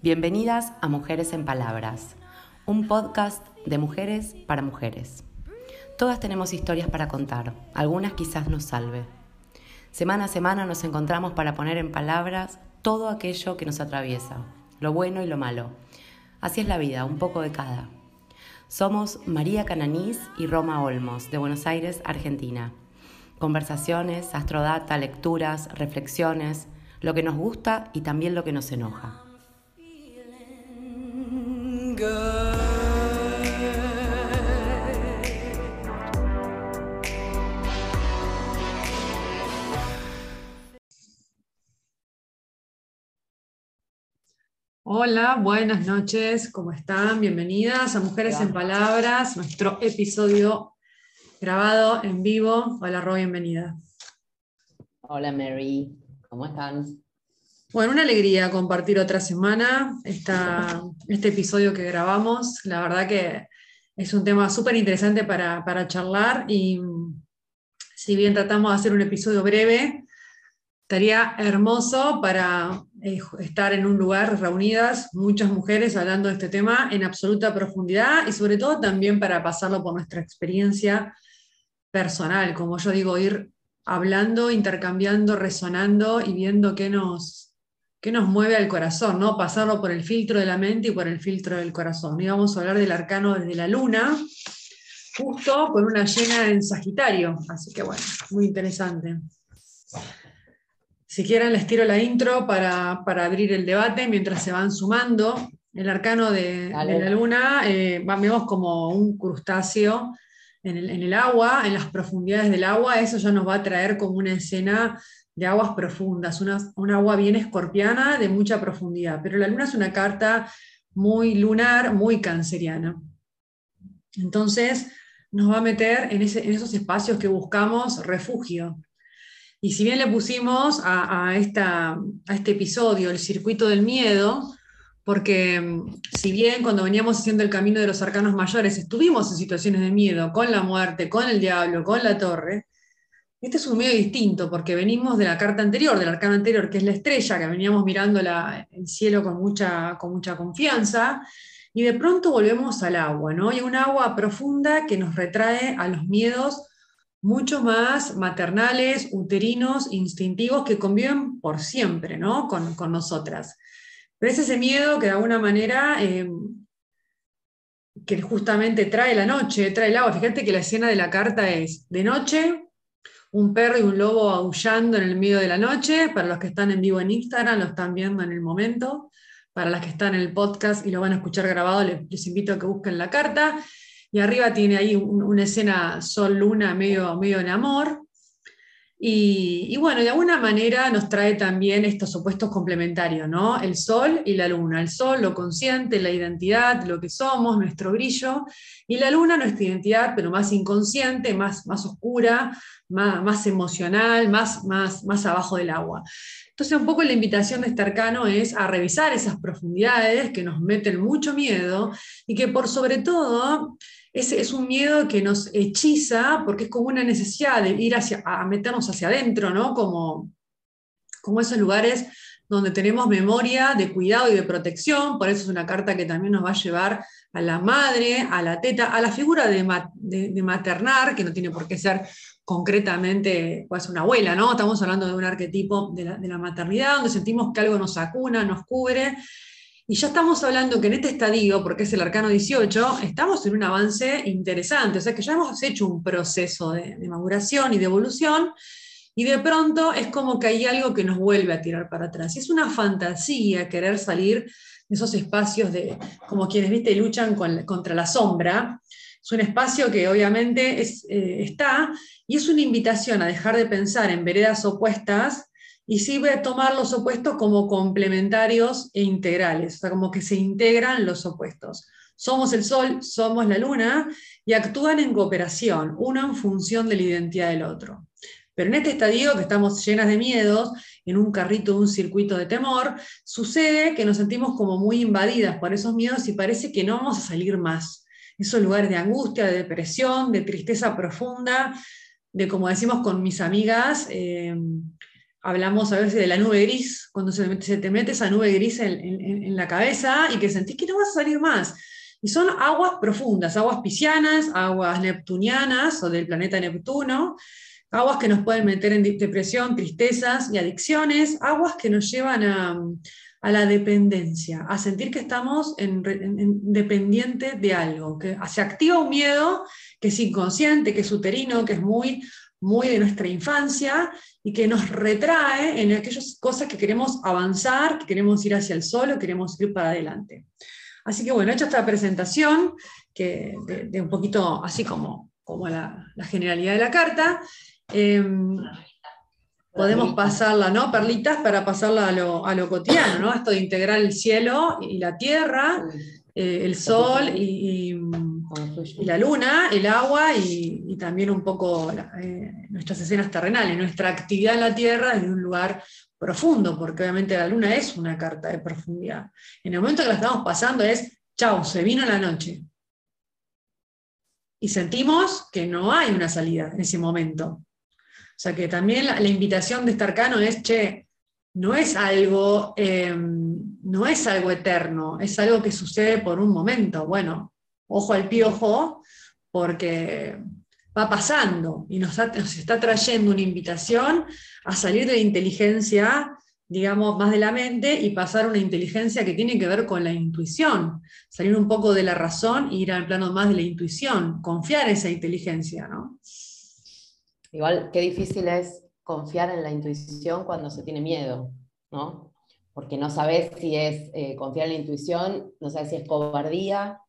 Bienvenidas a Mujeres en Palabras, un podcast de mujeres para mujeres. Todas tenemos historias para contar, algunas quizás nos salve. Semana a semana nos encontramos para poner en palabras todo aquello que nos atraviesa, lo bueno y lo malo. Así es la vida, un poco de cada. Somos María Cananís y Roma Olmos, de Buenos Aires, Argentina. Conversaciones, astrodata, lecturas, reflexiones, lo que nos gusta y también lo que nos enoja. Hola, buenas noches, ¿cómo están? Bienvenidas a Mujeres en Palabras, nuestro episodio grabado en vivo. Hola, Ro, bienvenida. Hola, Mary, ¿cómo están? Bueno, una alegría compartir otra semana este episodio que grabamos. La verdad que es un tema súper interesante para, para charlar y si bien tratamos de hacer un episodio breve, estaría hermoso para eh, estar en un lugar reunidas muchas mujeres hablando de este tema en absoluta profundidad y sobre todo también para pasarlo por nuestra experiencia personal, como yo digo, ir hablando, intercambiando, resonando y viendo qué nos, qué nos mueve al corazón, ¿no? Pasarlo por el filtro de la mente y por el filtro del corazón. Y vamos a hablar del arcano desde la luna, justo con una llena en Sagitario. Así que bueno, muy interesante. Si quieren, les tiro la intro para, abrir el debate mientras se van sumando. El arcano de, la luna, eh, vemos como un crustáceo en el, agua, en las profundidades del agua. Eso ya nos va a traer como una escena de aguas profundas, una, un agua bien escorpiana de mucha profundidad. Pero la luna es una carta muy lunar, muy canceriana. Entonces nos va a meter en, esos espacios que buscamos refugio. Y si bien le pusimos a, esta, a este episodio el circuito del miedo, porque si bien cuando veníamos haciendo el camino de los arcanos mayores estuvimos en situaciones de miedo, con la muerte, con el diablo, con la torre, este es un medio distinto porque venimos de la carta anterior, del arcano anterior, que es la estrella, que veníamos mirando el cielo con mucha, con mucha confianza, y de pronto volvemos al agua, ¿no? Y un agua profunda que nos retrae a los miedos mucho más maternales, uterinos, instintivos, que conviven por siempre, ¿no? Con, nosotras. Pero es ese miedo que de alguna manera... Eh, que justamente trae la noche, trae el agua. Fíjate que la escena de la carta es de noche, un perro y un lobo aullando en el medio de la noche. Para los que están en vivo en Instagram, lo están viendo en el momento. Para las que están en el podcast y lo van a escuchar grabado, les, invito a que busquen la carta. Y arriba tiene ahí una escena sol-luna medio, medio en amor. Y, bueno, de alguna manera nos trae también estos opuestos complementarios, ¿no? El sol y la luna. El sol, lo consciente, la identidad, lo que somos, nuestro brillo. Y la luna, nuestra identidad, pero más inconsciente, más, más oscura, más, más emocional, más, más, más abajo del agua. Entonces, un poco la invitación de este arcano es a revisar esas profundidades que nos meten mucho miedo y que por sobre todo es, un miedo que nos hechiza porque es como una necesidad de ir a meternos hacia adentro, ¿no? Como, como esos lugares donde tenemos memoria de cuidado y de protección, por eso es una carta que también nos va a llevar a la madre, a la teta, a la figura de, maternar, que no tiene por qué ser concretamente pues una abuela, ¿no? Estamos hablando de un arquetipo de la, de la maternidad, donde sentimos que algo nos acuna, nos cubre, y ya estamos hablando que en este estadio, porque es el arcano 18, estamos en un avance interesante, o sea que ya hemos hecho un proceso de, maduración y de evolución, y de pronto es como que hay algo que nos vuelve a tirar para atrás. Y es una fantasía querer salir de esos espacios de, como quienes, viste, luchan contra la sombra. Es un espacio que obviamente eh, está y es una invitación a dejar de pensar en veredas opuestas y a tomar los opuestos como complementarios e integrales, o sea, como que se integran los opuestos. Somos el Sol, somos la Luna, y actúan en cooperación, uno en función de la identidad del otro. Pero en este estadio, que estamos llenas de miedos, en un carrito de un circuito de temor, sucede que nos sentimos como muy invadidas por esos miedos y parece que no vamos a salir más. Esos lugares de angustia, de depresión, de tristeza profunda, de como decimos con mis amigas, eh, hablamos a veces de la nube gris, cuando se, te mete esa nube gris en, la cabeza y que sentís que no vas a salir más. Y son aguas profundas, aguas piscianas, aguas neptunianas o del planeta Neptuno, aguas que nos pueden meter en depresión, tristezas y adicciones, aguas que nos llevan a, la dependencia, a sentir que estamos en, dependientes de algo, que se activa un miedo que es inconsciente, que es uterino, que es muy, muy de nuestra infancia y que nos retrae en aquellas cosas que queremos avanzar, que queremos ir hacia el sol o queremos ir para adelante. Así que bueno, hecha esta presentación, que de, un poquito así como, como la, generalidad de la carta, em, podemos pasarla, ¿no? Perlitas para pasarla a lo, a lo, cotidiano, ¿no? Esto de integrar el cielo y la tierra, eh, el sol y, la luna, el agua y, también un poco eh, nuestras escenas terrenales, nuestra actividad en la tierra en un lugar profundo, porque obviamente la luna es una carta de profundidad. En el momento que la estamos pasando es, chao, se vino la noche. Y sentimos que no hay una salida en ese momento. O sea que también la, invitación de este arcano es, che, no es algo, em, no es algo eterno, es algo que sucede por un momento. Bueno, ojo al piojo, porque va pasando y nos, está trayendo una invitación a salir de la inteligencia, digamos, más de la mente y pasar a una inteligencia que tiene que ver con la intuición, salir un poco de la razón e ir al plano más de la intuición, confiar en esa inteligencia, ¿no? Igual, qué difícil es confiar en la intuición cuando se tiene miedo, ¿no? Porque no sabes si es eh, confiar en la intuición, no sabes si es cobardía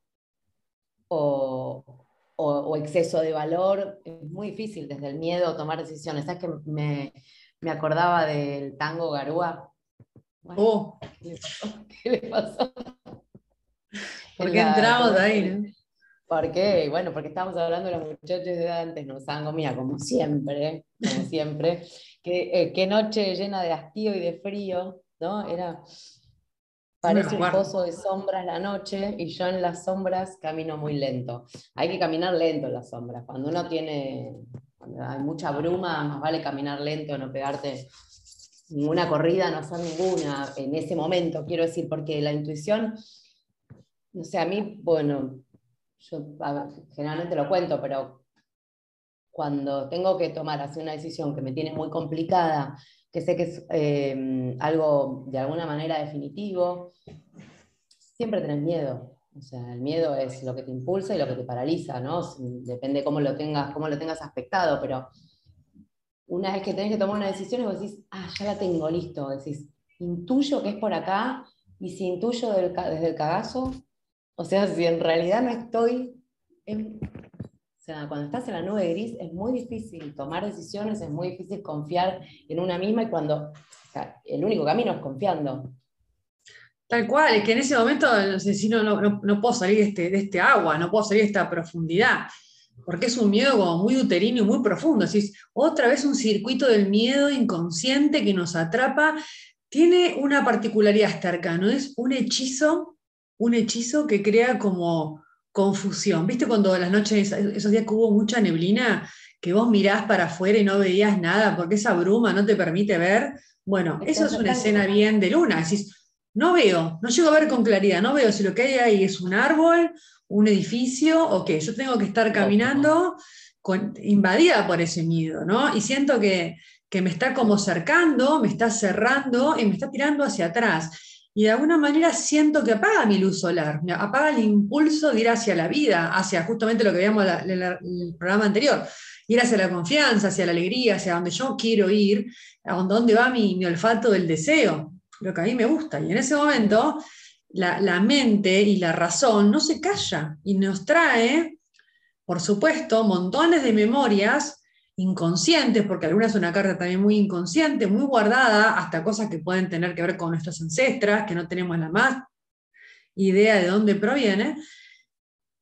o, o, exceso de valor, es muy difícil desde el miedo tomar decisiones. ¿Sabes que me, me acordaba del tango Garúa? oh. ¿Qué le pasó? ¿Por qué entramos ahí? ¿Por qué? Bueno, porque estábamos hablando de los muchachos de antes, no usaban mira, como siempre, como siempre. que, eh, qué noche llena de hastío y de frío, ¿no? Era Parece un pozo de sombras la noche y yo en las sombras camino muy lento. Hay que caminar lento en las sombras. Cuando uno tiene, cuando hay mucha bruma, más vale caminar lento, no pegarte ninguna corrida, no hacer ninguna en ese momento, quiero decir, porque la intuición, no sé, a mí, bueno, yo generalmente lo cuento, pero cuando tengo que tomar, hacer una decisión que me tiene muy complicada que sé que es em, algo de alguna manera definitivo, siempre tenés miedo. O sea, el miedo es lo que te impulsa y lo que te paraliza, ¿no? Depende cómo lo tengas, cómo lo tengas aspectado, pero una vez que tenés que tomar una decisión, vos decís, ah, ya la tengo, listo. Decís, intuyo que es por acá, y si intuyo desde el cagazo, o sea, si en realidad no estoy, cuando estás en la nube gris es muy difícil tomar decisiones, es muy difícil confiar en una misma y cuando el único camino es confiando. Tal cual, es que en ese momento no, sé, si no, no, puedo salir de este, de este agua, no puedo salir de esta profundidad, porque es un miedo como muy uterino y muy profundo. Así otra vez un circuito del miedo inconsciente que nos atrapa. Tiene una particularidad este arcano, es un hechizo, un hechizo que crea como confusión. ¿Viste cuando las noches, esos días que hubo mucha neblina, que vos mirás para afuera y no veías nada porque esa bruma no te permite ver? Bueno, eso es una escena bien de luna. Decís, no veo, no llego a ver con claridad, no veo si lo que hay ahí es un árbol, un edificio o qué. Yo tengo que estar caminando invadida por ese miedo, ¿no? Y siento que, que me está como cercando, me está cerrando y me está tirando hacia atrás y de alguna manera siento que apaga mi luz solar, apaga el impulso de ir hacia la vida, hacia justamente lo que veíamos en el programa anterior, ir hacia la confianza, hacia la alegría, hacia donde yo quiero ir, a donde va mi, olfato del deseo, lo que a mí me gusta. Y en ese momento la, la mente y la razón no se calla y nos trae, por supuesto, montones de memorias inconscientes, porque algunas es una carta también muy inconsciente, muy guardada, hasta cosas que pueden tener que ver con nuestras ancestras, que no tenemos la más idea de dónde proviene,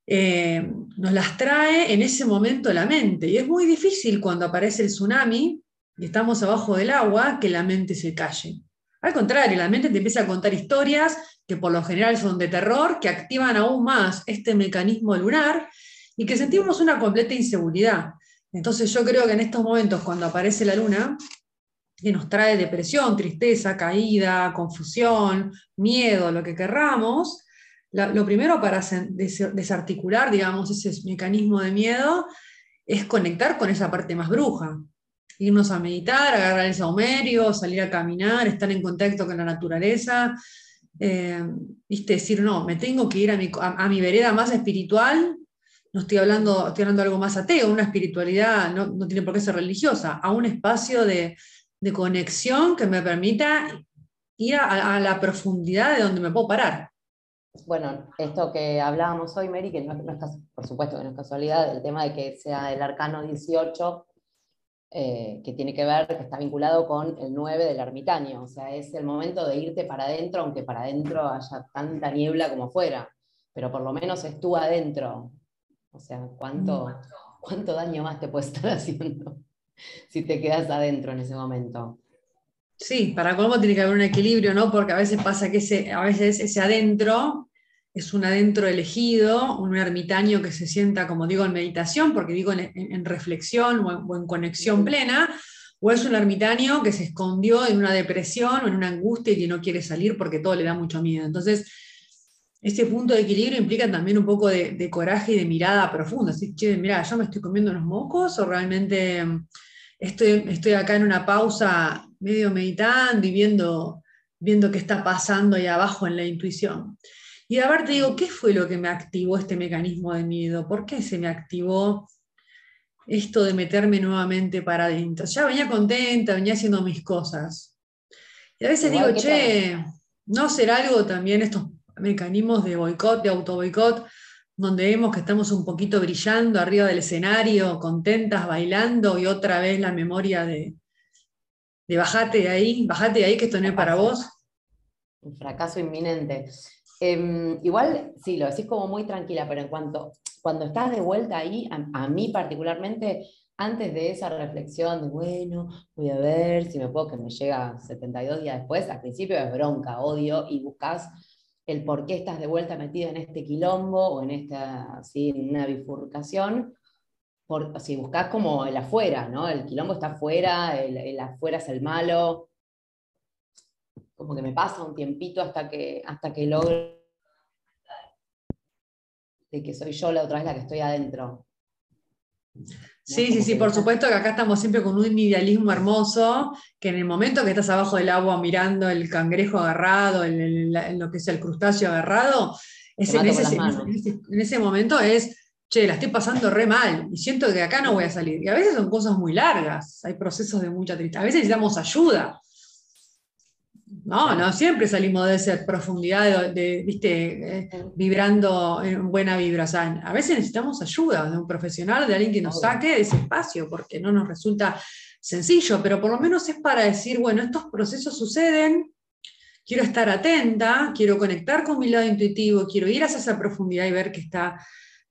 eh, nos las trae en ese momento la mente. Y es muy difícil cuando aparece el tsunami y estamos abajo del agua que la mente se calle. Al contrario, la mente te empieza a contar historias que por lo general son de terror, que activan aún más este mecanismo lunar y que sentimos una completa inseguridad. Entonces yo creo que en estos momentos, cuando aparece la luna, que nos trae depresión, tristeza, caída, confusión, miedo, lo que querramos, lo primero para desarticular, digamos, ese mecanismo de miedo es conectar con esa parte más bruja. Irnos a meditar, agarrar el saumerio, salir a caminar, estar en contacto con la naturaleza, eh, decir, no, me tengo que ir a, mi, vereda más espiritual, no estoy hablando, estoy hablando de algo más ateo, una espiritualidad, no, no tiene por qué ser religiosa, a un espacio de, de conexión que me permita ir a, la profundidad de donde me puedo parar. Bueno, esto que hablábamos hoy, Mary, que no, es, por supuesto que no es casualidad, el tema de que sea el arcano 18, eh, que tiene que ver, que está vinculado con el 9 del ermitaño, o sea, es el momento de irte para adentro, aunque para adentro haya tanta niebla como fuera, pero por lo menos es adentro. O sea, ¿cuánto, cuánto daño más te puede estar haciendo si te quedas adentro en ese momento? Sí, para cómo tiene que haber un equilibrio, ¿no? Porque a veces pasa que ese, a veces ese adentro es un adentro elegido, un ermitaño que se sienta, como digo, en meditación, porque digo en, reflexión o en, conexión plena, o es un ermitaño que se escondió en una depresión o en una angustia y que no quiere salir porque todo le da mucho miedo. Entonces, ese punto de equilibrio implica también un poco de, coraje y de mirada profunda. Así que, mira, yo me estoy comiendo unos mocos o realmente estoy, estoy acá en una pausa medio meditando y viendo, viendo qué está pasando ahí abajo en la intuición. Y a ver, te digo, ¿qué fue lo que me activó este mecanismo de miedo? ¿Por qué se me activó esto de meterme nuevamente para adentro? Ya venía contenta, venía haciendo mis cosas. Y a veces digo, che, ¿no será algo también estos mecanismos de boicot, de auto boicot, donde vemos que estamos un poquito brillando arriba del escenario, contentas, bailando, y otra vez la memoria de, de bajate de ahí, bajate de ahí, que esto no es para vos? Un fracaso inminente. Em, igual, sí, lo decís como muy tranquila, pero en cuanto, cuando estás de vuelta ahí, a, mí particularmente, antes de esa reflexión de, bueno, voy a ver si me puedo, que me llega 72 días después, al principio es bronca, odio, y buscas el por qué estás de vuelta metida en este quilombo o en esta, así, en una bifurcación, por, si buscas como el afuera, ¿no? El quilombo está afuera, el, el afuera es el malo, como que me pasa un tiempito hasta que, hasta que logro de que soy yo la otra vez la que estoy adentro. Sí, sí, sí, por supuesto que acá estamos siempre con un idealismo hermoso, que en el momento que estás abajo del agua mirando el cangrejo agarrado, en lo que es el crustáceo agarrado, en, ese, momento es, che, la estoy pasando re mal y siento que acá no voy a salir. Y a veces son cosas muy largas, hay procesos de mucha tristeza, a veces necesitamos ayuda. No, no, siempre salimos de esa profundidad, de, viste, eh, vibrando en buena vibra. a veces necesitamos ayuda de un profesional, de alguien que nos saque de ese espacio, porque no nos resulta sencillo, pero por lo menos es para decir, bueno, estos procesos suceden, quiero estar atenta, quiero conectar con mi lado intuitivo, quiero ir hacia esa profundidad y ver que está,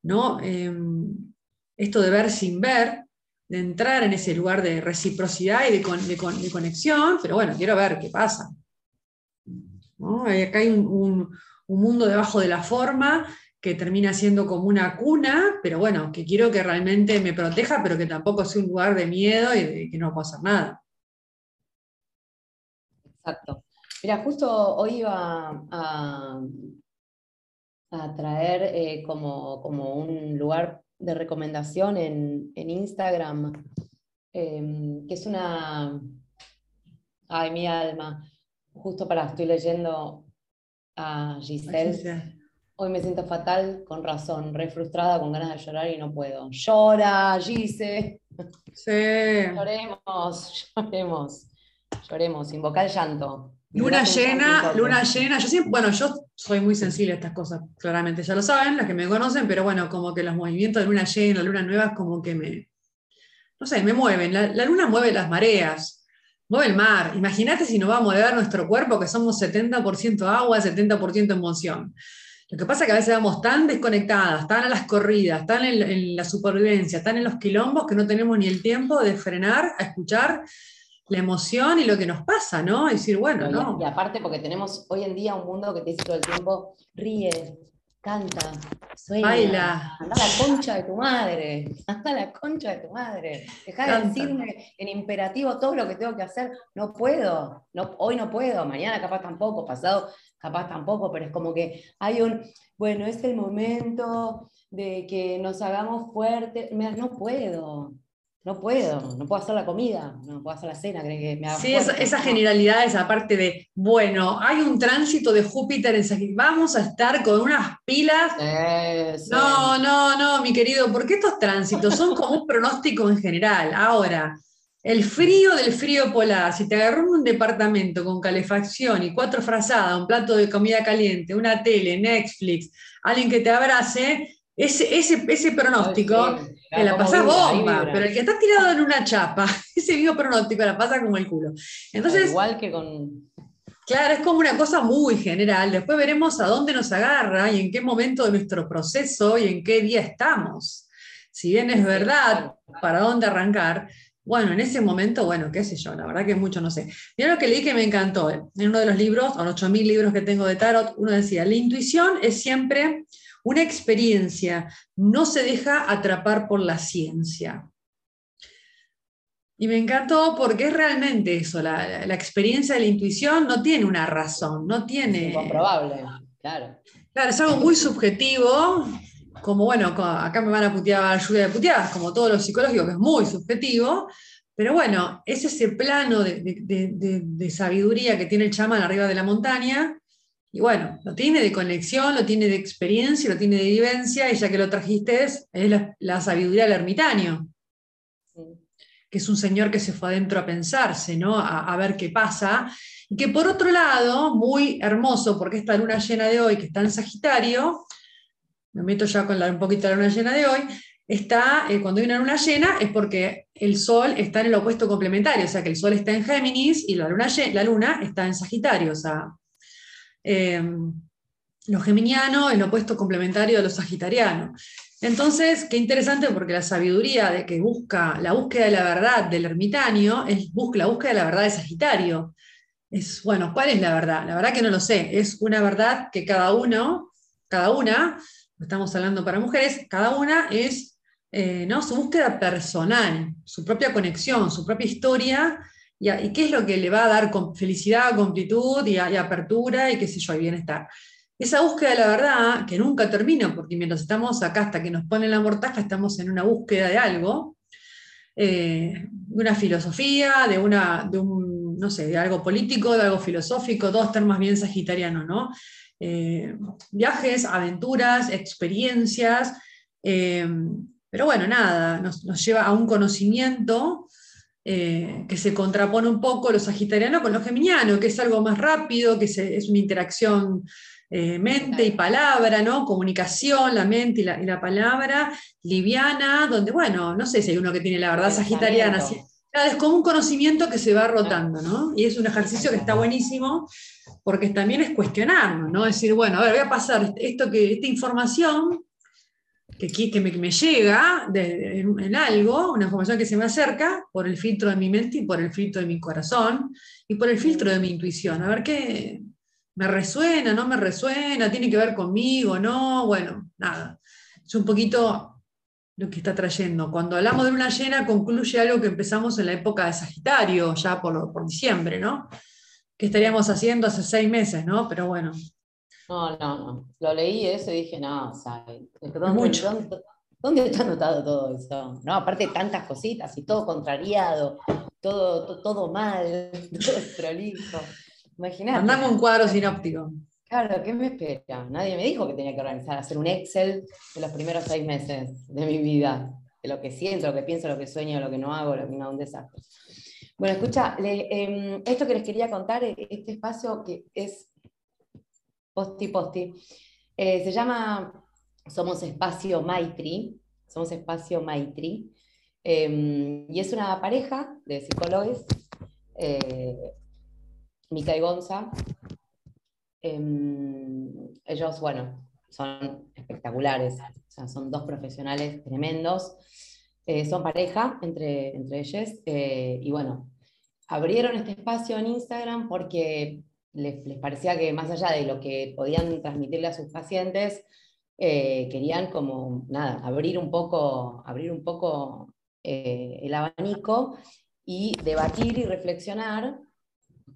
¿no? Em, esto de ver sin ver, de entrar en ese lugar de reciprocidad y de conexión, pero bueno, quiero ver qué pasa. Acá hay un, mundo debajo de la forma que termina siendo como una cuna, pero bueno, que quiero que realmente me proteja, pero que tampoco sea un lugar de miedo y de que no pueda hacer nada. Exacto. Mira, justo hoy iba a, traer eh, como, un lugar de recomendación en, Instagram, em, que es una... Ay, mi alma justo para, estoy leyendo a Giselle. Hoy me siento fatal, con razón, re frustrada, con ganas de llorar y no puedo. Llora, Gise. Sí. Lloremos, lloremos, lloremos, invoca el llanto. Luna llena, luna llena. Yo siempre, bueno, yo soy muy sensible a estas cosas, claramente, ya lo saben, las que me conocen, pero bueno, como que los movimientos de luna llena, luna nueva, como que me, no sé, me mueven. la luna mueve las mareas, mueve el mar. Imagínate si nos va a mover nuestro cuerpo, que somos 70% agua, 70% emoción. Lo que pasa es que a veces vamos tan desconectadas, tan a las corridas, tan en, la supervivencia, tan en los quilombos, que no tenemos ni el tiempo de frenar a escuchar la emoción y lo que nos pasa, ¿no? Y decir, bueno, ¿no? Y, aparte porque tenemos hoy en día un mundo que te dice todo el tiempo, ríe, canta, sueña, Baila. anda la concha de tu madre, anda la concha de tu madre, deja de decirme en imperativo todo lo que tengo que hacer, no puedo, no, hoy no puedo, mañana capaz tampoco, pasado capaz tampoco, pero es como que hay un, bueno, es el momento de que nos hagamos fuertes, Me- no puedo, no puedo, no puedo hacer la comida, no puedo hacer la cena, ¿crees que me haga Sí, esa, fuerte? esa No. generalidad, esa parte de, bueno, hay un tránsito de Júpiter en Sagitario, vamos a estar con unas pilas. No, no, no, mi querido, porque estos tránsitos son como un pronóstico en general. Ahora, el frío del frío polar, si te agarró en un departamento con calefacción y cuatro frazadas, un plato de comida caliente, una tele, Netflix, alguien que te abrace, ese, ese, ese pronóstico sí, la ahí bomba, vibra. pero el que está tirado en una chapa, ese mismo pronóstico la pasa como el culo. Entonces, Igual que con. claro, es como una cosa muy general. Después veremos a dónde nos agarra y en qué momento de nuestro proceso y en qué día estamos. Si bien es verdad para dónde arrancar, bueno, en ese momento, bueno, qué sé yo, la verdad que mucho no sé. Mira lo que leí que me encantó. En uno de los libros, o los 8.000 libros que tengo de tarot, uno decía, la intuición es siempre una experiencia, no se deja atrapar por la ciencia. Y me encantó porque es realmente eso, la, la- la experiencia de la intuición no tiene una razón, no Es tiene... incomprobable, claro. Claro, es algo muy subjetivo, como bueno, acá me van a putear lluvia de puteadas, como todos los psicólogos, que es muy subjetivo, pero bueno, es ese plano de, de- de- de- de sabiduría que tiene el chamán arriba de la montaña, y bueno, lo tiene de conexión, lo tiene de experiencia, lo tiene de vivencia, y ya que lo trajiste es, es la, la sabiduría del ermitaño, Sí. que es un señor que se fue adentro a pensarse, ¿no? A, a ver qué pasa. Y que por otro lado, muy hermoso, porque esta luna llena de hoy, que está en Sagitario, me meto ya con la- un poquito la luna llena de hoy, está, eh, cuando hay una luna llena, es porque el Sol está en el opuesto complementario, o sea que el Sol está en Géminis y la luna, la luna está en Sagitario, o sea, eh, lo geminiano es lo opuesto complementario de lo sagitariano. Entonces, qué interesante porque la sabiduría de que busca la búsqueda de la verdad del ermitaño es la búsqueda de la verdad de Sagitario. Es, bueno, ¿cuál es la verdad? La verdad que no lo sé. Es una verdad que cada uno, cada una, estamos hablando para mujeres, cada una es eh, ¿no? su búsqueda personal, su propia conexión, su propia historia, y, a- y qué es lo que le va a dar con- felicidad, completud y, y apertura y qué sé yo, y bienestar. Esa búsqueda de la verdad, que nunca termina, porque mientras estamos acá hasta que nos ponen la mortaja, estamos en una búsqueda de algo, eh, de una filosofía, de, una, de un, no sé, de algo político, de algo filosófico, todo estar más bien sagitariano, ¿no? Eh, viajes, aventuras, experiencias, eh, pero bueno, nada, nos, nos lleva a un conocimiento eh, que se contrapone un poco lo sagitariano con lo geminiano, que es algo más rápido, que se- es una interacción eh, mente y palabra, ¿no? Comunicación, la mente y la, y la palabra, liviana, donde, bueno, no sé si hay uno que tiene la verdad sagitariana, así- Claro, es como un conocimiento que se va rotando, ¿no? Y es un ejercicio que está buenísimo porque también es cuestionarnos, ¿no? Decir, bueno, a ver, voy a pasar esto que, esta información que, que me, llega en algo, una información que se me acerca por el filtro de mi mente y por el filtro de mi corazón y por el filtro de mi intuición. A ver qué me resuena, no me resuena, tiene que ver conmigo, no, bueno, nada. Es un poquito lo que está trayendo. Cuando hablamos de luna llena, concluye algo que empezamos en la época de Sagitario, ya por, por diciembre, ¿no? Que estaríamos haciendo hace seis meses, ¿no? Pero bueno, No, no, no. Lo leí eso y dije, no, o sea, ¿dónde, mucho. dónde- dónde está anotado todo eso? No, aparte tantas cositas y todo contrariado, todo, to- todo mal, todo desprolijo. Imagínate. mandame un cuadro sinóptico. Claro, ¿qué me espera? Nadie me dijo que tenía que organizar, hacer un Excel de los primeros seis meses de mi vida, de lo que siento, lo que pienso, lo que sueño, lo que no hago, lo que no, un desastre. Bueno, escucha, le- em, esto que les quería contar, eh, este espacio que es posti posti, eh, se llama Somos Espacio Maitri, Somos Espacio Maitri, em, y es una pareja de psicólogos, eh, Mica y Gonza, Em, ellos, bueno, son espectaculares, o sea, son dos profesionales tremendos, eh, son pareja entre, entre ellos, eh, y bueno, abrieron este espacio en Instagram porque les, parecía que más allá de lo que podían transmitirle a sus pacientes, eh, querían como, nada, abrir un poco, abrir un poco eh, el abanico y debatir y reflexionar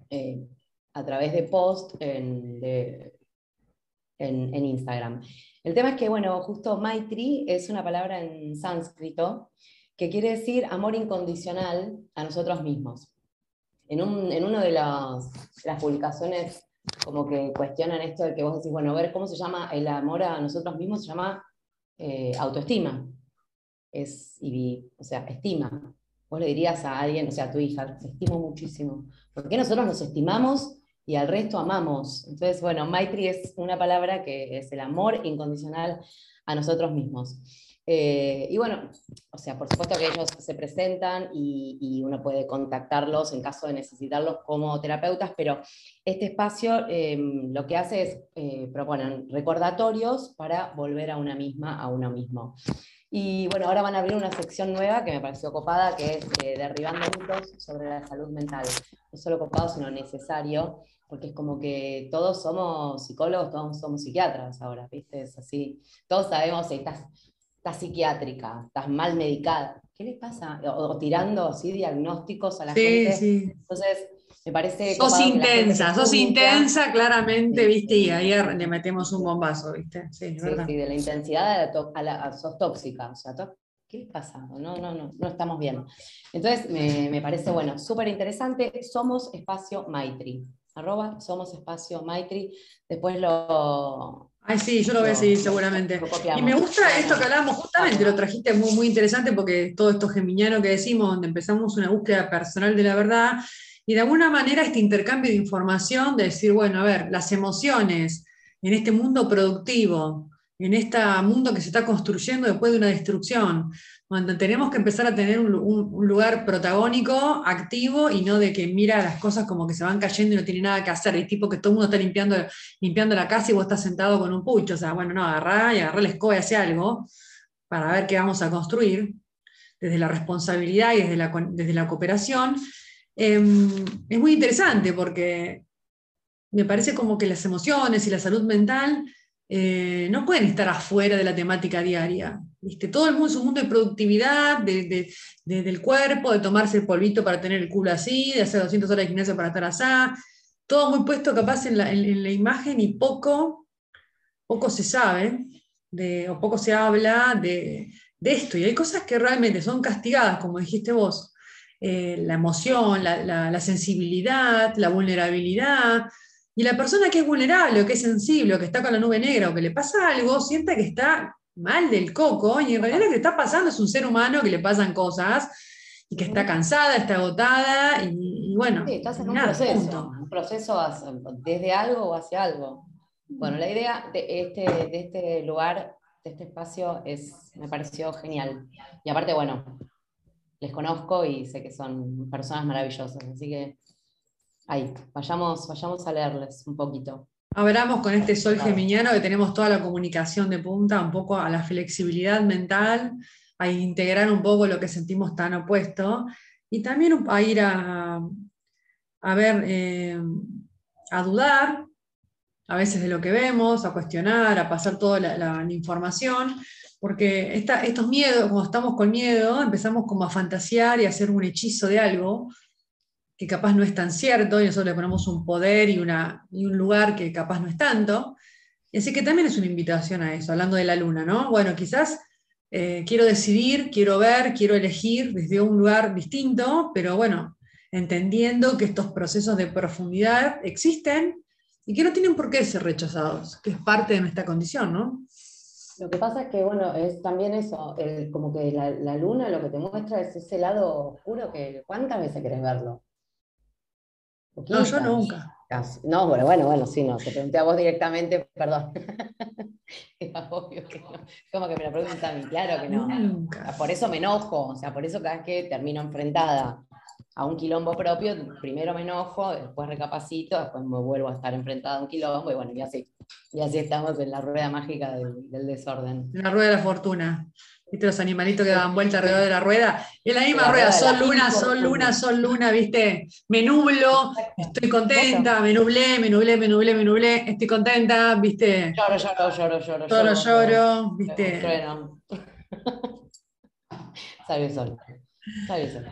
eh, a través de post en, en, Instagram. El tema es que, bueno, justo Maitri es una palabra en sánscrito que quiere decir amor incondicional a nosotros mismos. En, un, en una de las, publicaciones como que cuestionan esto de que vos decís, bueno, a ver cómo se llama el amor a nosotros mismos, se llama eh, autoestima. Es, o sea, estima. Vos le dirías a alguien, o sea, a tu hija, te estimo muchísimo. Porque nosotros nos estimamos y al resto amamos. Entonces, bueno, Maitri es una palabra que es el amor incondicional a nosotros mismos. Eh, y bueno, o sea, por supuesto que ellos se presentan y, uno puede contactarlos en caso de necesitarlos como terapeutas, pero este espacio em, lo que hace es eh, proponen recordatorios para volver a una misma, a uno mismo. Y bueno, ahora van a abrir una sección nueva que me pareció copada, que es eh, derribando mitos sobre la salud mental. No solo copado, sino necesario, porque es como que todos somos psicólogos, todos somos psiquiatras ahora, ¿viste? Es así. Todos sabemos estás, estás psiquiátrica, estás mal medicada. ¿Qué les pasa? O, tirando así diagnósticos a la gente. Sí. Entonces, me parece... Sos intensa, sos intensa claramente, ¿viste? Y ahí le metemos un bombazo, ¿viste? Sí, sí, de la intensidad a la, sos tóxica, o sea, ¿qué les pasa? No, no, no, no estamos bien. Entonces, me, me parece, bueno, súper interesante. Somos Espacio Maitri, arroba Somos Espacio Maitri. Después lo... Ay, sí, yo lo voy a seguir seguramente. Y me gusta esto que hablamos, justamente lo trajiste muy, muy interesante porque todo esto geminiano que decimos, donde empezamos una búsqueda personal de la verdad, y de alguna manera este intercambio de información, de decir, bueno, a ver, las emociones en este mundo productivo, en este mundo que se está construyendo después de una destrucción, cuando tenemos que empezar a tener un, lugar protagónico, activo, y no de que mira las cosas como que se van cayendo y no tiene nada que hacer, y tipo que todo el mundo está limpiando, limpiando la casa y vos estás sentado con un pucho, o sea, bueno, no, agarrá y agarrá la escoba y hace algo para ver qué vamos a construir, desde la responsabilidad y desde la, cooperación, Em, es muy interesante porque me parece como que las emociones y la salud mental eh, no pueden estar afuera de la temática diaria. Todo el mundo es un mundo de productividad, de, del cuerpo, de tomarse el polvito para tener el culo así, de hacer 200 horas de gimnasio para estar así. Todo muy puesto capaz en la, imagen y poco, poco se sabe o poco se habla de, de esto. Y hay cosas que realmente son castigadas, como dijiste vos, eh, la emoción, la, sensibilidad, la vulnerabilidad. Y la persona que es vulnerable o que es sensible o que está con la nube negra o que le pasa algo, sienta que está mal del coco y en realidad lo que está pasando es un ser humano que le pasan cosas y que está cansada, está agotada y, bueno. Sí, estás en un proceso, un proceso desde algo o hacia algo. Bueno, la idea de este, de este lugar, de este espacio, es, me pareció genial. Y aparte, bueno, les conozco y sé que son personas maravillosas. Así que ahí, vayamos, vayamos a leerles un poquito. Abramos con este sol geminiano que tenemos toda la comunicación de punta, un poco a la flexibilidad mental, a integrar un poco lo que sentimos tan opuesto y también a ir a, a ver, eh, a dudar a veces de lo que vemos, a cuestionar, a pasar toda la información porque estos miedos, cuando estamos con miedo, empezamos como a fantasear y a hacer un hechizo de algo que capaz no es tan cierto, y nosotros le ponemos un poder y, una, y un lugar que capaz no es tanto. Y así que también es una invitación a eso, hablando de la luna, ¿no? Bueno, quizás eh, quiero decidir, quiero ver, quiero elegir desde un lugar distinto, pero bueno, entendiendo que estos procesos de profundidad existen y que no tienen por qué ser rechazados, que es parte de nuestra condición, ¿no? Lo que pasa es que, bueno, es también eso, como que la, luna lo que te muestra es ese lado oscuro que, ¿cuántas veces querés verlo? No, yo nunca. No, bueno, bueno, bueno, sí, no, te pregunté a vos directamente, perdón. Era obvio que no. Como que me lo preguntan a mí, claro que no. Nunca. Por eso me enojo, o sea, por eso cada vez que termino enfrentada a un quilombo propio, primero me enojo, después recapacito, después me vuelvo a estar enfrentada a un quilombo y bueno, y así. Y así estamos en la rueda mágica del, desorden. En la rueda de la fortuna. ¿Viste? Los animalitos que daban vuelta alrededor de la rueda. Es la misma rueda, sol, luna, sol, luna, sol, luna, ¿viste? Me nublo, estoy contenta, me nublé, me nublé, me nublé, me nublé, estoy contenta, ¿viste? Lloro, lloro, lloro, lloro. Lloro, lloro, ¿viste? Sale el sol. Sale el sol.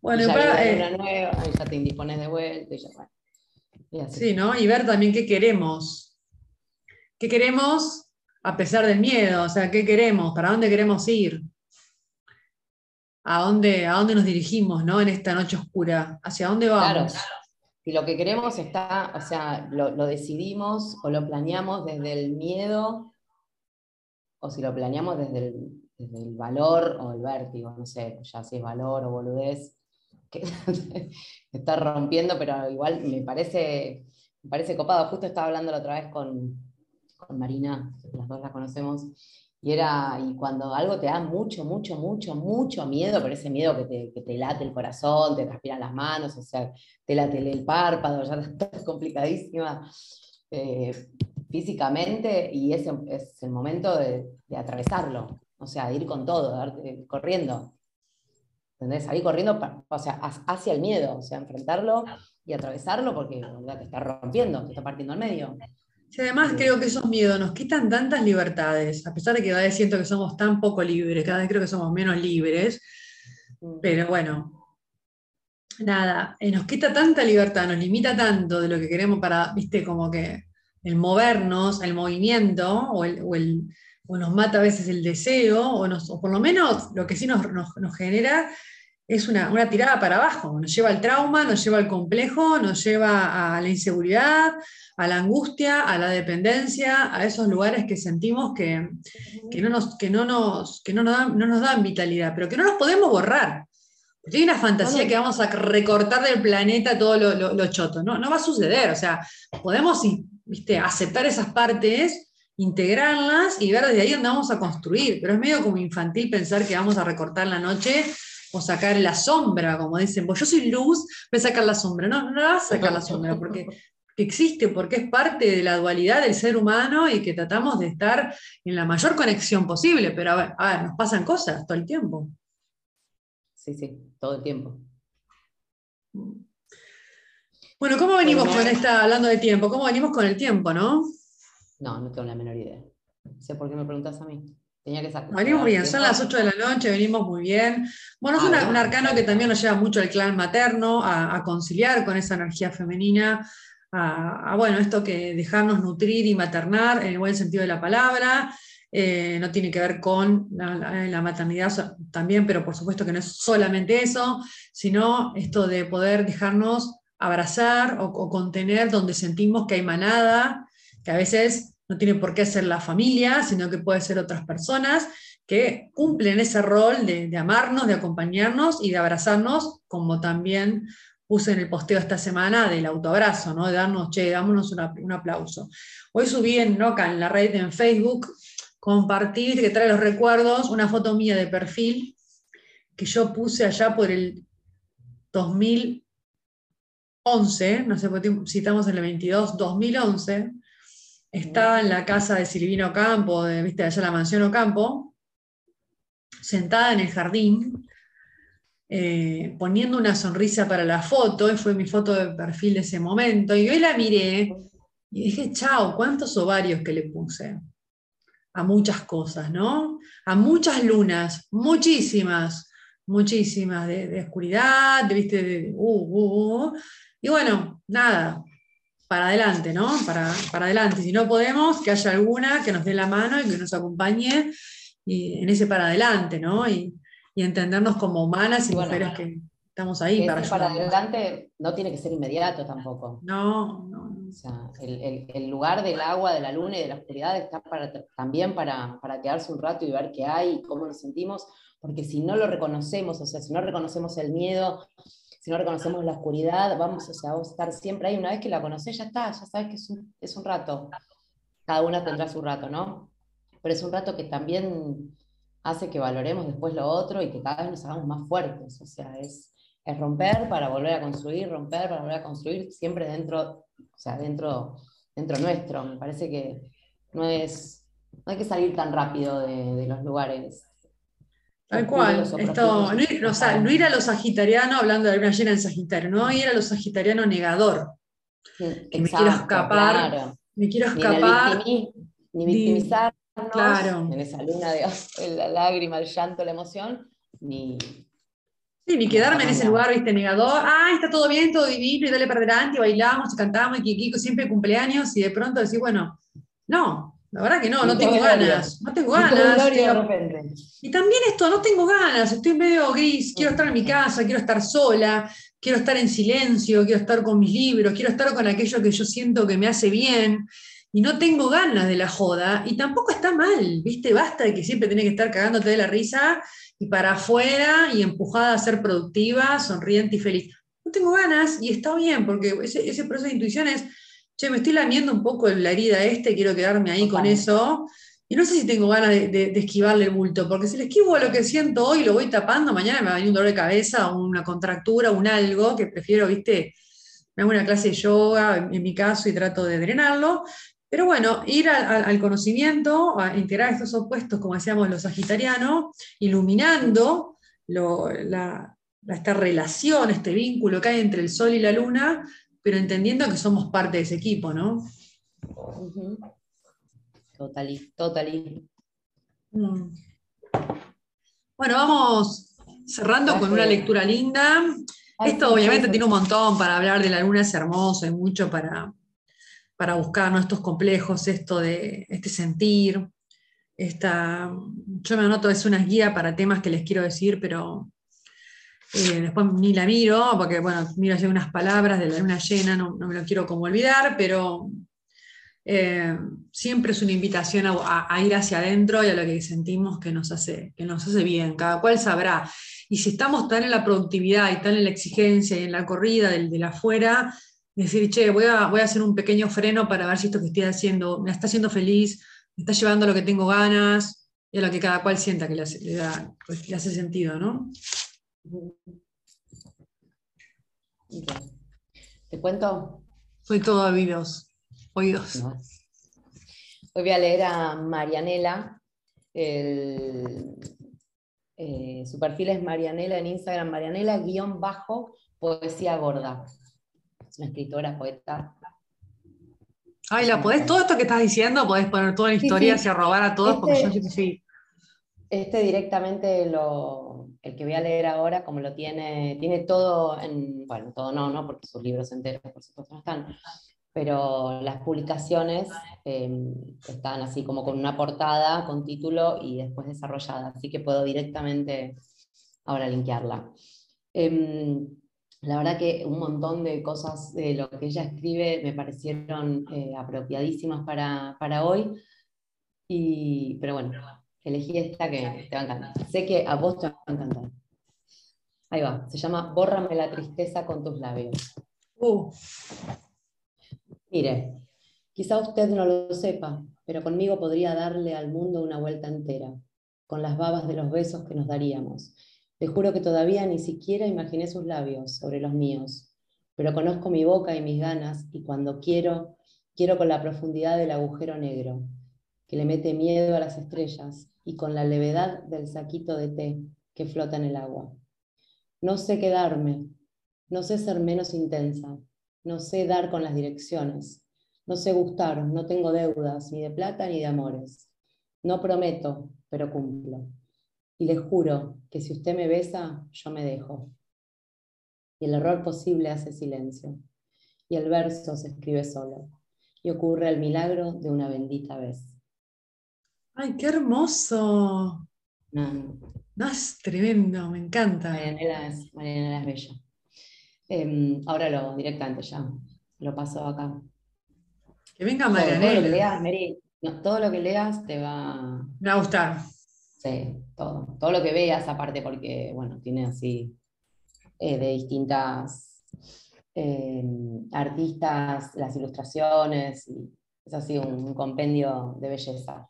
Bueno, y y ya para, eh, una nueva, y ya te indispones de vuelta y ya bueno. Y así. Sí, ¿no? Y ver también qué queremos. ¿Qué queremos a pesar del miedo? O sea, ¿qué queremos? ¿Para dónde queremos ir? ¿A dónde, a dónde nos dirigimos, ¿no? En esta noche oscura. ¿Hacia dónde Claro, vamos? si lo que queremos está, o sea, lo, decidimos o lo planeamos desde el miedo, o si lo planeamos desde el, desde el valor o el vértigo, no sé, ya si es valor o boludez, que está rompiendo, pero igual me parece, me parece copado. Justo estaba hablando la otra vez con, con Marina, las dos la conocemos, y era, y cuando algo te da mucho, mucho, mucho, mucho miedo, pero ese miedo que te, late el corazón, te transpiran las manos, o sea, te late el párpado, ya estás complicadísima eh, físicamente, y ese es el momento de, atravesarlo, o sea, de ir con todo, de darte- corriendo. ¿Entendés? Salir corriendo o sea, ha- hacia el miedo, o sea, enfrentarlo y atravesarlo porque te está rompiendo, te está partiendo al medio. Sí, además creo que esos miedos nos quitan tantas libertades, a pesar de que cada vez siento que somos tan poco libres, cada vez creo que somos menos libres, Mm. pero bueno, nada, eh, nos quita tanta libertad, nos limita tanto de lo que queremos para, viste, como que el movernos, el movimiento, o, el, o, el- o nos mata a veces el deseo, o, nos- o por lo menos lo que sí nos, nos- nos genera es una, una tirada para abajo, nos lleva al trauma, nos lleva al complejo, nos lleva a la inseguridad, a la angustia, a la dependencia, a esos lugares que sentimos que, que no, nos, que no, nos, que no, nos dan, no nos dan vitalidad, pero que no nos podemos borrar. Porque hay una fantasía No, que vamos a recortar del planeta todo lo, lo- lo choto. No, no va a suceder. O sea, podemos ¿viste? aceptar esas partes, integrarlas y ver desde ahí dónde vamos a construir. Pero es medio como infantil pensar que vamos a recortar la noche o sacar la sombra, como dicen, pues yo soy luz, voy a sacar la sombra. No, no vas a sacar la sombra, porque que existe, porque es parte de la dualidad del ser humano y que tratamos de estar en la mayor conexión posible. Pero a ver, a ver, nos pasan cosas todo el tiempo. Sí, sí, todo el tiempo. Bueno, ¿cómo venimos Bueno. con esta, hablando de tiempo? ¿Cómo venimos con el tiempo, no? No, no tengo la menor idea. No sé por qué me preguntas a mí. Tenía que sacar. Venimos bien, son las 8 de la noche, venimos muy bien. Bueno, es Ah, una- un arcano que también nos lleva mucho al clan materno, a, a conciliar con esa energía femenina, a, a, bueno, esto que dejarnos nutrir y maternar en el buen sentido de la palabra. Eh, no tiene que ver con la, la- la maternidad también, pero por supuesto que no es solamente eso, sino esto de poder dejarnos abrazar o, o contener donde sentimos que hay manada, que a veces no tiene por qué ser la familia, sino que puede ser otras personas que cumplen ese rol de, amarnos, de acompañarnos y de abrazarnos, como también puse en el posteo esta semana del autoabrazo, ¿no? de darnos, che, dámonos un aplauso. Hoy subí en, la red en Facebook, compartí, viste que trae los recuerdos, una foto mía de perfil que yo puse allá por el 2011, no sé si estamos en el 22, 2011, estaba en la casa de Silvino Campo, de, viste, allá la mansión Ocampo, sentada en el jardín, eh, poniendo una sonrisa para la foto, y fue mi foto de perfil de ese momento, y hoy la miré y dije, chao, cuántos ovarios que le puse a muchas cosas, ¿no? A muchas lunas, muchísimas, muchísimas, de, oscuridad, de, viste, uh, uh, uh. y bueno, nada, para adelante, ¿no? Para, para adelante. Si no podemos, que haya alguna que nos dé la mano y que nos acompañe y en ese para adelante, ¿no? Y, y entendernos como humanas y Y bueno, mujeres que estamos ahí Que para para adelante no tiene que ser inmediato tampoco. No, no, no. O sea, el, el- el lugar del agua, de la luna y de la oscuridad está para, también para, para quedarse un rato y ver qué hay, cómo nos sentimos, porque si no lo reconocemos, o sea, si no reconocemos el miedo, si no reconocemos la oscuridad, vamos, o sea, vamos a estar siempre ahí. Una vez que la conoces, ya está, ya sabes que es un, es un rato. Cada una tendrá su rato, ¿no? Pero es un rato que también hace que valoremos después lo otro y que cada vez nos hagamos más fuertes. O sea, es, es romper para volver a construir, romper para volver a construir, siempre dentro, o sea, dentro, dentro nuestro. Me parece que no es, no hay que salir tan rápido de, de los lugares Tal cual. Esto, no, ir, o sea, no ir a los sagitarianos hablando de luna llena en Sagitario, no ir a los sagitarianos negador. que me quiero escapar. Me quiero escapar. Ni, victimizarnos claro. en esa luna de la lágrima, el llanto, la emoción, ni. Sí, ni quedarme en ese lugar, viste, negador. Ah, está todo bien, todo divino, y dale para adelante, y bailamos, y cantamos, y Kikiko siempre cumpleaños, y de pronto decís, bueno, no, la verdad que no, no tengo ganas. No tengo ganas. Y también esto, no tengo ganas, estoy medio gris, quiero estar en mi casa, quiero estar sola, quiero estar en silencio, quiero estar con mis libros, quiero estar con aquello que yo siento que me hace bien. Y no tengo ganas de la joda, y tampoco está mal, ¿viste? Basta de que siempre tenés que estar cagándote de la risa y para afuera y empujada a ser productiva, sonriente y feliz. No tengo ganas y está bien, porque ese, ese proceso de intuición es che, me estoy lamiendo un poco la herida este, quiero quedarme ahí con eso. Y no sé si tengo ganas de, esquivarle el bulto, porque si le esquivo lo que siento hoy, lo voy tapando, mañana me va a venir un dolor de cabeza, una contractura, un algo, que prefiero, viste, me hago una clase de yoga, en, mi caso, y trato de drenarlo. Pero bueno, ir al conocimiento, a integrar estos opuestos, como decíamos los sagitarianos, iluminando esta relación, este vínculo que hay entre el sol y la luna, pero entendiendo que somos parte de ese equipo, ¿no? Total, total. Mm. Bueno, vamos cerrando con una lectura linda. Esto obviamente tiene un montón para hablar de la luna, es hermoso, hay mucho para, para buscar nuestros complejos, esto de este sentir. Esta, yo me anoto, es una guía para temas que les quiero decir, pero después ni la miro, porque bueno, miro así unas palabras de la luna llena, no, me lo quiero como olvidar, pero eh, siempre es una invitación a, ir hacia adentro y a lo que sentimos que nos, hace, que nos hace bien, cada cual sabrá. Y si estamos tan en la productividad y tan en la exigencia y en la corrida del, de afuera, decir, che, voy a, voy a hacer un pequeño freno para ver si esto que estoy haciendo me está haciendo feliz, me está llevando a lo que tengo ganas, y a lo que cada cual sienta que le pues, le hace sentido, ¿no? ¿Te cuento? Soy todo oídos. oídos. Hoy voy a leer a Marianela. Eh, su perfil es Marianela en Instagram, Marianela guion bajo poesía gorda. Es una escritora, poeta. Ay, ¿la podés, todo esto que estás diciendo, podés poner toda la historia y robar a todos, porque yo este sí. Este directamente lo, el que voy a leer ahora, como lo tiene, tiene todo en, bueno, todo no, no, porque sus libros enteros por supuesto no están, pero las publicaciones em, están así como con una portada, con título y después desarrollada, así que puedo directamente ahora linkearla. Em, la verdad que un montón de cosas de lo que ella escribe me parecieron eh, apropiadísimas para, para hoy, y, pero bueno, elegí esta que te va a encantar. Sé que a vos te va a encantar. Ahí va, se llama Bórrame la tristeza con tus labios. Uh. Mire, quizá usted no lo sepa, pero conmigo podría darle al mundo una vuelta entera, con las babas de los besos que nos daríamos. Te juro que todavía ni siquiera imaginé sus labios sobre los míos, pero conozco mi boca y mis ganas, y cuando quiero, quiero con la profundidad del agujero negro, le mete miedo a las estrellas, y con la levedad del saquito de té que flota en el agua. No sé quedarme, no sé ser menos intensa, no sé dar con las direcciones, no sé gustar, no tengo deudas ni de plata ni de amores. No prometo, pero cumplo. Y le juro que si usted me besa, yo me dejo. Y el error posible hace silencio. Y el verso se escribe solo. Y ocurre el milagro de una bendita vez. ¡Ay, qué hermoso! No, es tremendo, me encanta. Marianela es, es bella. Em, ahora lo directamente ya, lo paso acá. Que venga Marianela. Todo, lo que leas, Mary, todo lo que leas te va... Me va a gustar. Sí, todo. Todo lo que veas aparte porque, bueno, tiene así eh, de distintas em, artistas las ilustraciones y es así un compendio de belleza.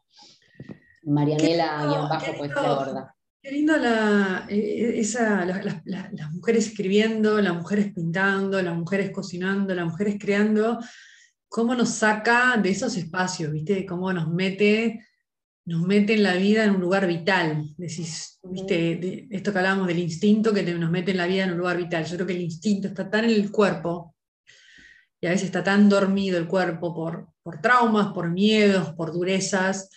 Marianela bajo poesía gorda. Qué lindo la, eh, esa, las mujeres escribiendo, las mujeres pintando, las mujeres cocinando, las mujeres creando, cómo nos saca de esos espacios, ¿viste? Cómo nos mete nos meten la vida en un lugar vital. Decís, viste, esto que hablábamos del instinto que nos mete en la vida en un lugar vital. Yo creo que el instinto está tan en el cuerpo y a veces está tan dormido el cuerpo por, por traumas, por miedos, por durezas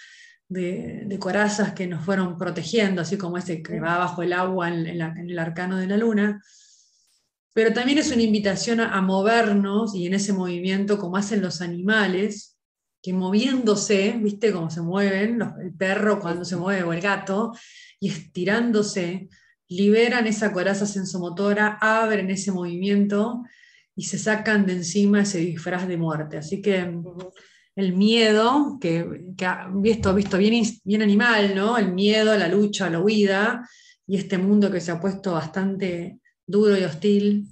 de, corazas que nos fueron protegiendo, así como ese que va bajo el agua en, el arcano de la luna. Pero también es una invitación a, a movernos y en ese movimiento, como hacen los animales, que moviéndose, ¿viste cómo se mueven? el perro cuando se mueve o el gato, y estirándose, liberan esa coraza sensomotora, abren ese movimiento y se sacan de encima ese disfraz de muerte. Así que el miedo, que, que visto, visto bien, bien animal, ¿no? El miedo, la lucha, la huida, y este mundo que se ha puesto bastante duro y hostil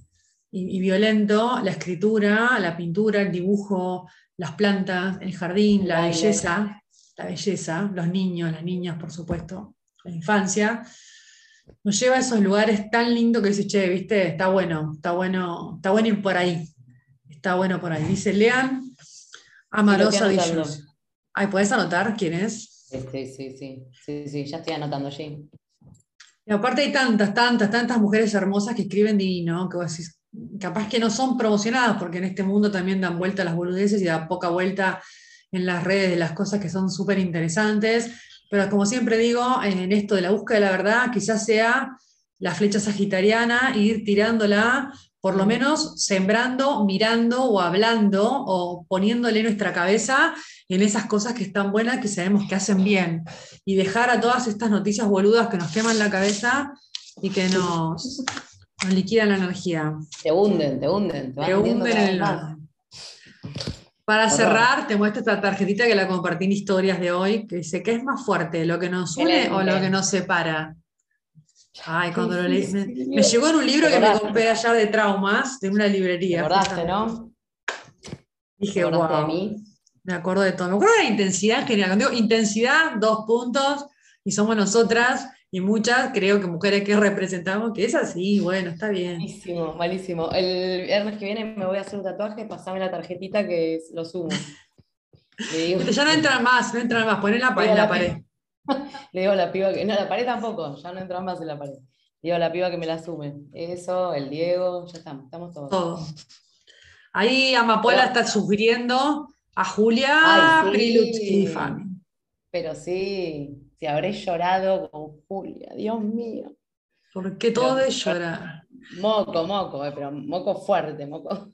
y violento, la escritura, la pintura, el dibujo, las plantas, el jardín, la belleza, la belleza, los niños, las niñas, por supuesto, la infancia, nos lleva a esos lugares tan lindos que dice, che, viste, está bueno, está bueno, está bueno ir por ahí, está bueno por ahí. Dice, lean Amarosa sí, Ay, ¿puedes anotar quién es? Sí, sí, sí, sí, sí, ya estoy anotando, sí. Y aparte hay tantas, tantas, tantas mujeres hermosas que escriben divino, que vos decís, capaz que no son promocionadas, porque en este mundo también dan vuelta las boludeces y da poca vuelta en las redes de las cosas que son súper interesantes. Pero como siempre digo, en esto de la búsqueda de la verdad, quizás sea la flecha sagitariana, ir tirándola, por lo menos sembrando, mirando o hablando o poniéndole nuestra cabeza en esas cosas que están buenas, que sabemos que hacen bien. Y dejar a todas estas noticias boludas que nos queman la cabeza y que nos, nos liquida la energía. Te hunden, te hunden. Te, hunden en el... Para cerrar, te muestro esta tarjetita que la compartí en historias de hoy, que dice, ¿qué es más fuerte, lo que nos une o lo que nos separa? Ay, cuando lo leí, me, llegó en un libro que me compré allá de traumas, de una librería. ¿Te acordaste, no? Dije, wow. Me acuerdo de todo. Me acuerdo de la intensidad en general. Cuando digo intensidad, dos puntos, y somos nosotras, y muchas, creo que mujeres que representamos, que es así, bueno, está bien. Malísimo, malísimo. El viernes que viene me voy a hacer un tatuaje, pasame la tarjetita que lo sumo. ya no entran más, no entran más, ponela en la, pared. Le digo a la piba que, no, la pared tampoco, ya no entran más en la pared. Le digo a la piba que me la sume. Eso, el Diego, ya estamos, estamos todos. Todo. Ahí Amapola está sugiriendo a Julia Ay, Pero sí, si habré llorado con Julia, Dios mío. Porque todo es llorar. Moco, moco, eh, pero moco fuerte, moco.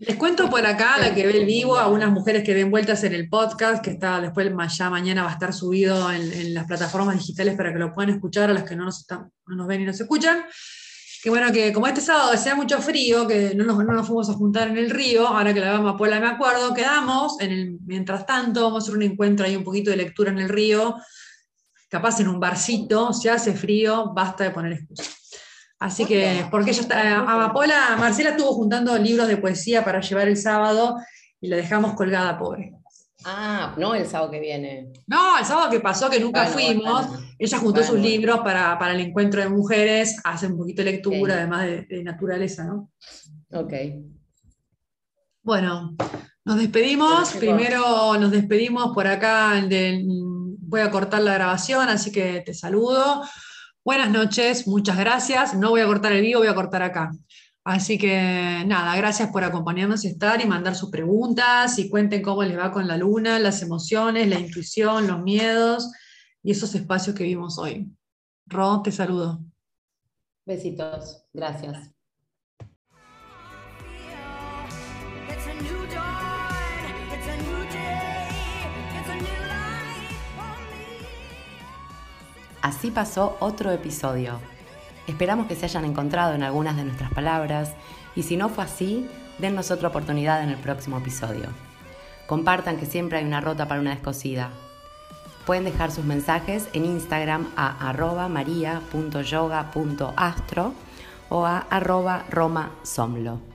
Les cuento por acá, la que ve el vivo, a unas mujeres que den vueltas en el podcast, que está después ya mañana va a estar subido en, las plataformas digitales para que lo puedan escuchar a las que no nos, están, no nos ven y nos escuchan. Que bueno, que como este sábado hacía mucho frío, que no nos, no nos, fuimos a juntar en el río, ahora que la vamos a Puebla me acuerdo, quedamos, en el, mientras tanto vamos a hacer un encuentro ahí un poquito de lectura en el río, capaz en un barcito, si hace frío, basta de poner excusas. Así que, porque ella está, Amapola, Marcela estuvo juntando libros de poesía para llevar el sábado y la dejamos colgada, pobre. Ah, no el sábado que viene. No, el sábado que pasó, que nunca fuimos, ella juntó sus libros para, el encuentro de mujeres, hace un poquito de lectura, además de, naturaleza, ¿no? Ok. Bueno, nos despedimos. Primero nos despedimos por acá del voy a cortar la grabación, así que te saludo. Buenas noches, muchas gracias. No voy a cortar el vivo, voy a cortar acá. Así que nada, gracias por acompañarnos y estar y mandar sus preguntas y cuenten cómo les va con la luna, las emociones, la intuición, los miedos y esos espacios que vimos hoy. Ro, te saludo. Besitos, gracias. Así pasó otro episodio. Esperamos que se hayan encontrado en algunas de nuestras palabras y si no fue así, dennos otra oportunidad en el próximo episodio. Compartan que siempre hay una rota para una descosida. Pueden dejar sus mensajes en Instagram a arroba maria.yoga.astro o a arroba romasomlo.